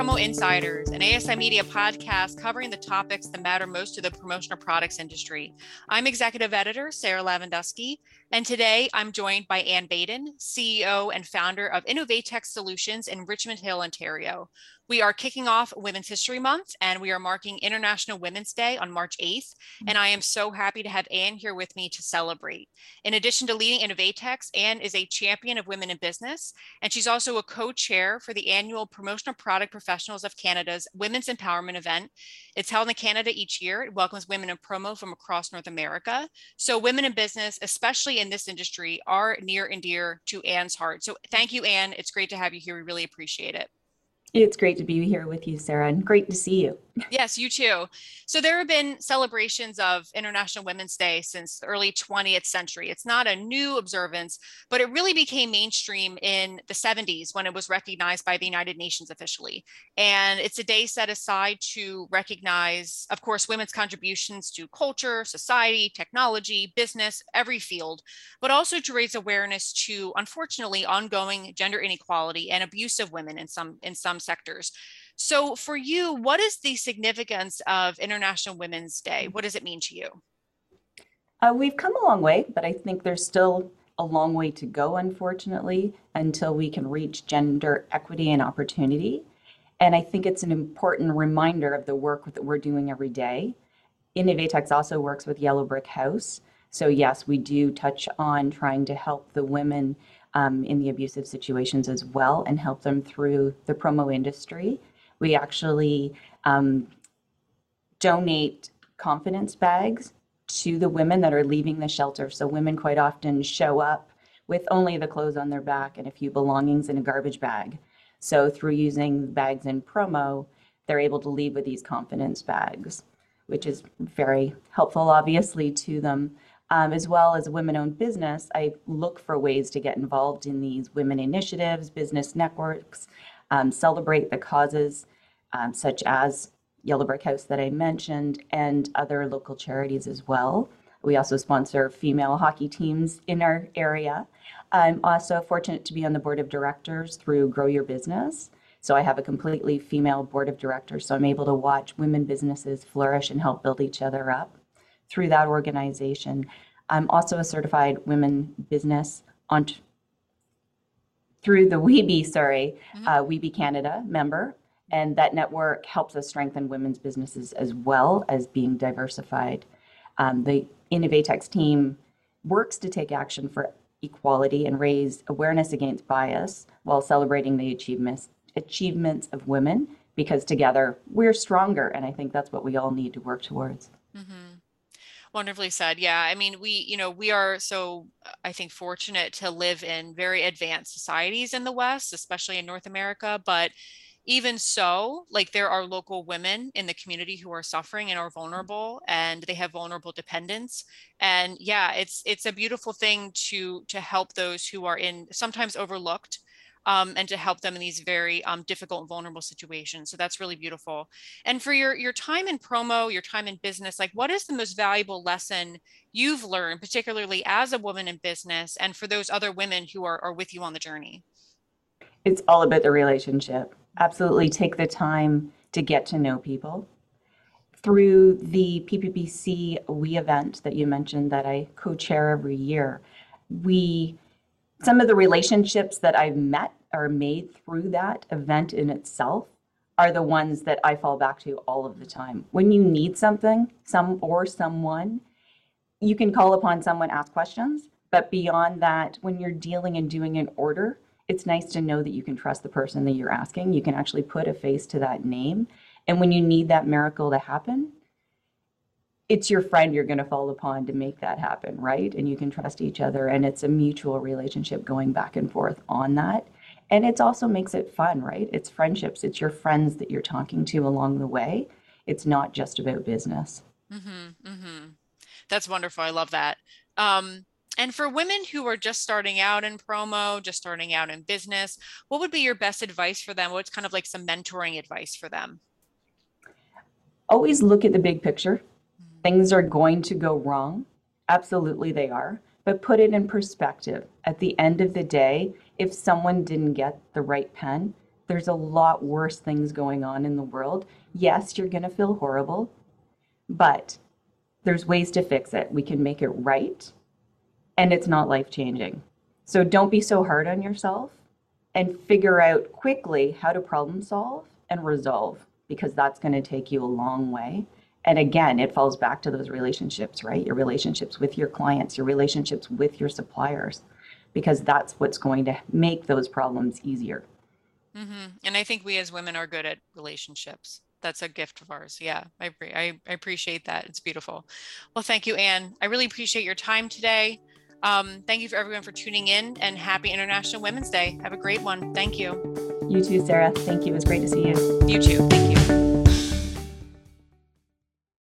Promo Insiders, an ASI Media podcast covering the topics that matter most to the promotional products industry. I'm executive editor Sarah Lavenduski, and today I'm joined by Ann Baden, CEO and founder of Innovatex Solutions in Richmond Hill, Ontario. We are kicking off Women's History Month and we are marking International Women's Day on March 8th. Mm. And I am so happy to have Ann here with me to celebrate. In addition to leading Innovatex, Ann is a champion of women in business, and she's also a co chair for the annual Promotional Product Professionals of Canada's Women's Empowerment event. It's held in Canada each year. It welcomes women in promo from across North America. So, women in business, especially in this industry, are near and dear to Ann's heart. So, thank you, Ann. It's great to have you here. We really appreciate it. It's great to be here with you, Sarah, and great to see you. Yes, you too. So there have been celebrations of International Women's Day since the early 20th century. It's not a new observance, but it really became mainstream in the 70s when it was recognized by the United Nations officially. And it's a day set aside to recognize, of course, women's contributions to culture, society, technology, business, every field, but also to raise awareness to, unfortunately, ongoing gender inequality and abuse of women in some in some sectors. So, for you, what is the significance of International Women's Day? What does it mean to you? Uh, we've come a long way, but I think there's still a long way to go, unfortunately, until we can reach gender equity and opportunity. And I think it's an important reminder of the work that we're doing every day. Innovatex also works with Yellow Brick House. So, yes, we do touch on trying to help the women um, in the abusive situations as well and help them through the promo industry. We actually um, donate confidence bags to the women that are leaving the shelter. So women quite often show up with only the clothes on their back and a few belongings in a garbage bag. So through using bags in promo, they're able to leave with these confidence bags, which is very helpful, obviously, to them. Um, as well as a women owned business, I look for ways to get involved in these women initiatives, business networks, um, celebrate the causes um, such as Yellow Brick House that I mentioned and other local charities as well. We also sponsor female hockey teams in our area. I'm also fortunate to be on the board of directors through Grow Your Business. So I have a completely female board of directors. So I'm able to watch women businesses flourish and help build each other up through that organization. I'm also a certified women business entrepreneur through the WEBE, sorry, mm-hmm. uh, WEBE Canada member. And that network helps us strengthen women's businesses as well as being diversified. Um, the Innovatex team works to take action for equality and raise awareness against bias while celebrating the achievements achievements of women because together we're stronger and i think that's what we all need to work towards mm-hmm. Wonderfully said. Yeah. I mean, we, you know, we are so, uh, I think, fortunate to live in very advanced societies in the West, especially in North America. But even so, like there are local women in the community who are suffering and are vulnerable and they have vulnerable dependents. And yeah, it's it's a beautiful thing to to help those who are in sometimes overlooked um, and to help them in these very um, difficult and vulnerable situations. So that's really beautiful. And for your your time in promo, your time in business, like what is the most valuable lesson you've learned, particularly as a woman in business, and for those other women who are, are with you on the journey? It's all about the relationship. Absolutely, take the time to get to know people. Through the PPPC We event that you mentioned that I co-chair every year, we some of the relationships that I've met or made through that event in itself are the ones that I fall back to all of the time. When you need something, some or someone, you can call upon someone, ask questions. But beyond that, when you're dealing and doing an order, it's nice to know that you can trust the person that you're asking. You can actually put a face to that name. And when you need that miracle to happen, it's your friend you're going to fall upon to make that happen, right? And you can trust each other. And it's a mutual relationship going back and forth on that. And it also makes it fun, right? It's friendships, it's your friends that you're talking to along the way. It's not just about business. Mm-hmm, mm-hmm. That's wonderful. I love that. Um, and for women who are just starting out in promo, just starting out in business, what would be your best advice for them? What's kind of like some mentoring advice for them? Always look at the big picture Things are going to go wrong. Absolutely, they are. But put it in perspective. At the end of the day, if someone didn't get the right pen, There's a lot worse things going on in the world. Yes, you're going to feel horrible, but there's ways to fix it. We can make it right, and it's not life changing. So don't be so hard on yourself and figure out quickly how to problem solve and resolve because that's going to take you a long way. And again, it falls back to those relationships, right? Your relationships with your clients, your relationships with your suppliers, because that's what's going to make those problems easier. Mm-hmm. And I think we as women are good at relationships. That's a gift of ours. Yeah, I, I, I appreciate that. It's beautiful. Well, thank you, Anne. I really appreciate your time today. Um, thank you for everyone for tuning in and happy International Women's Day. Have a great one. Thank you. You too, Sarah. Thank you. It was great to see you. You too. Thank you.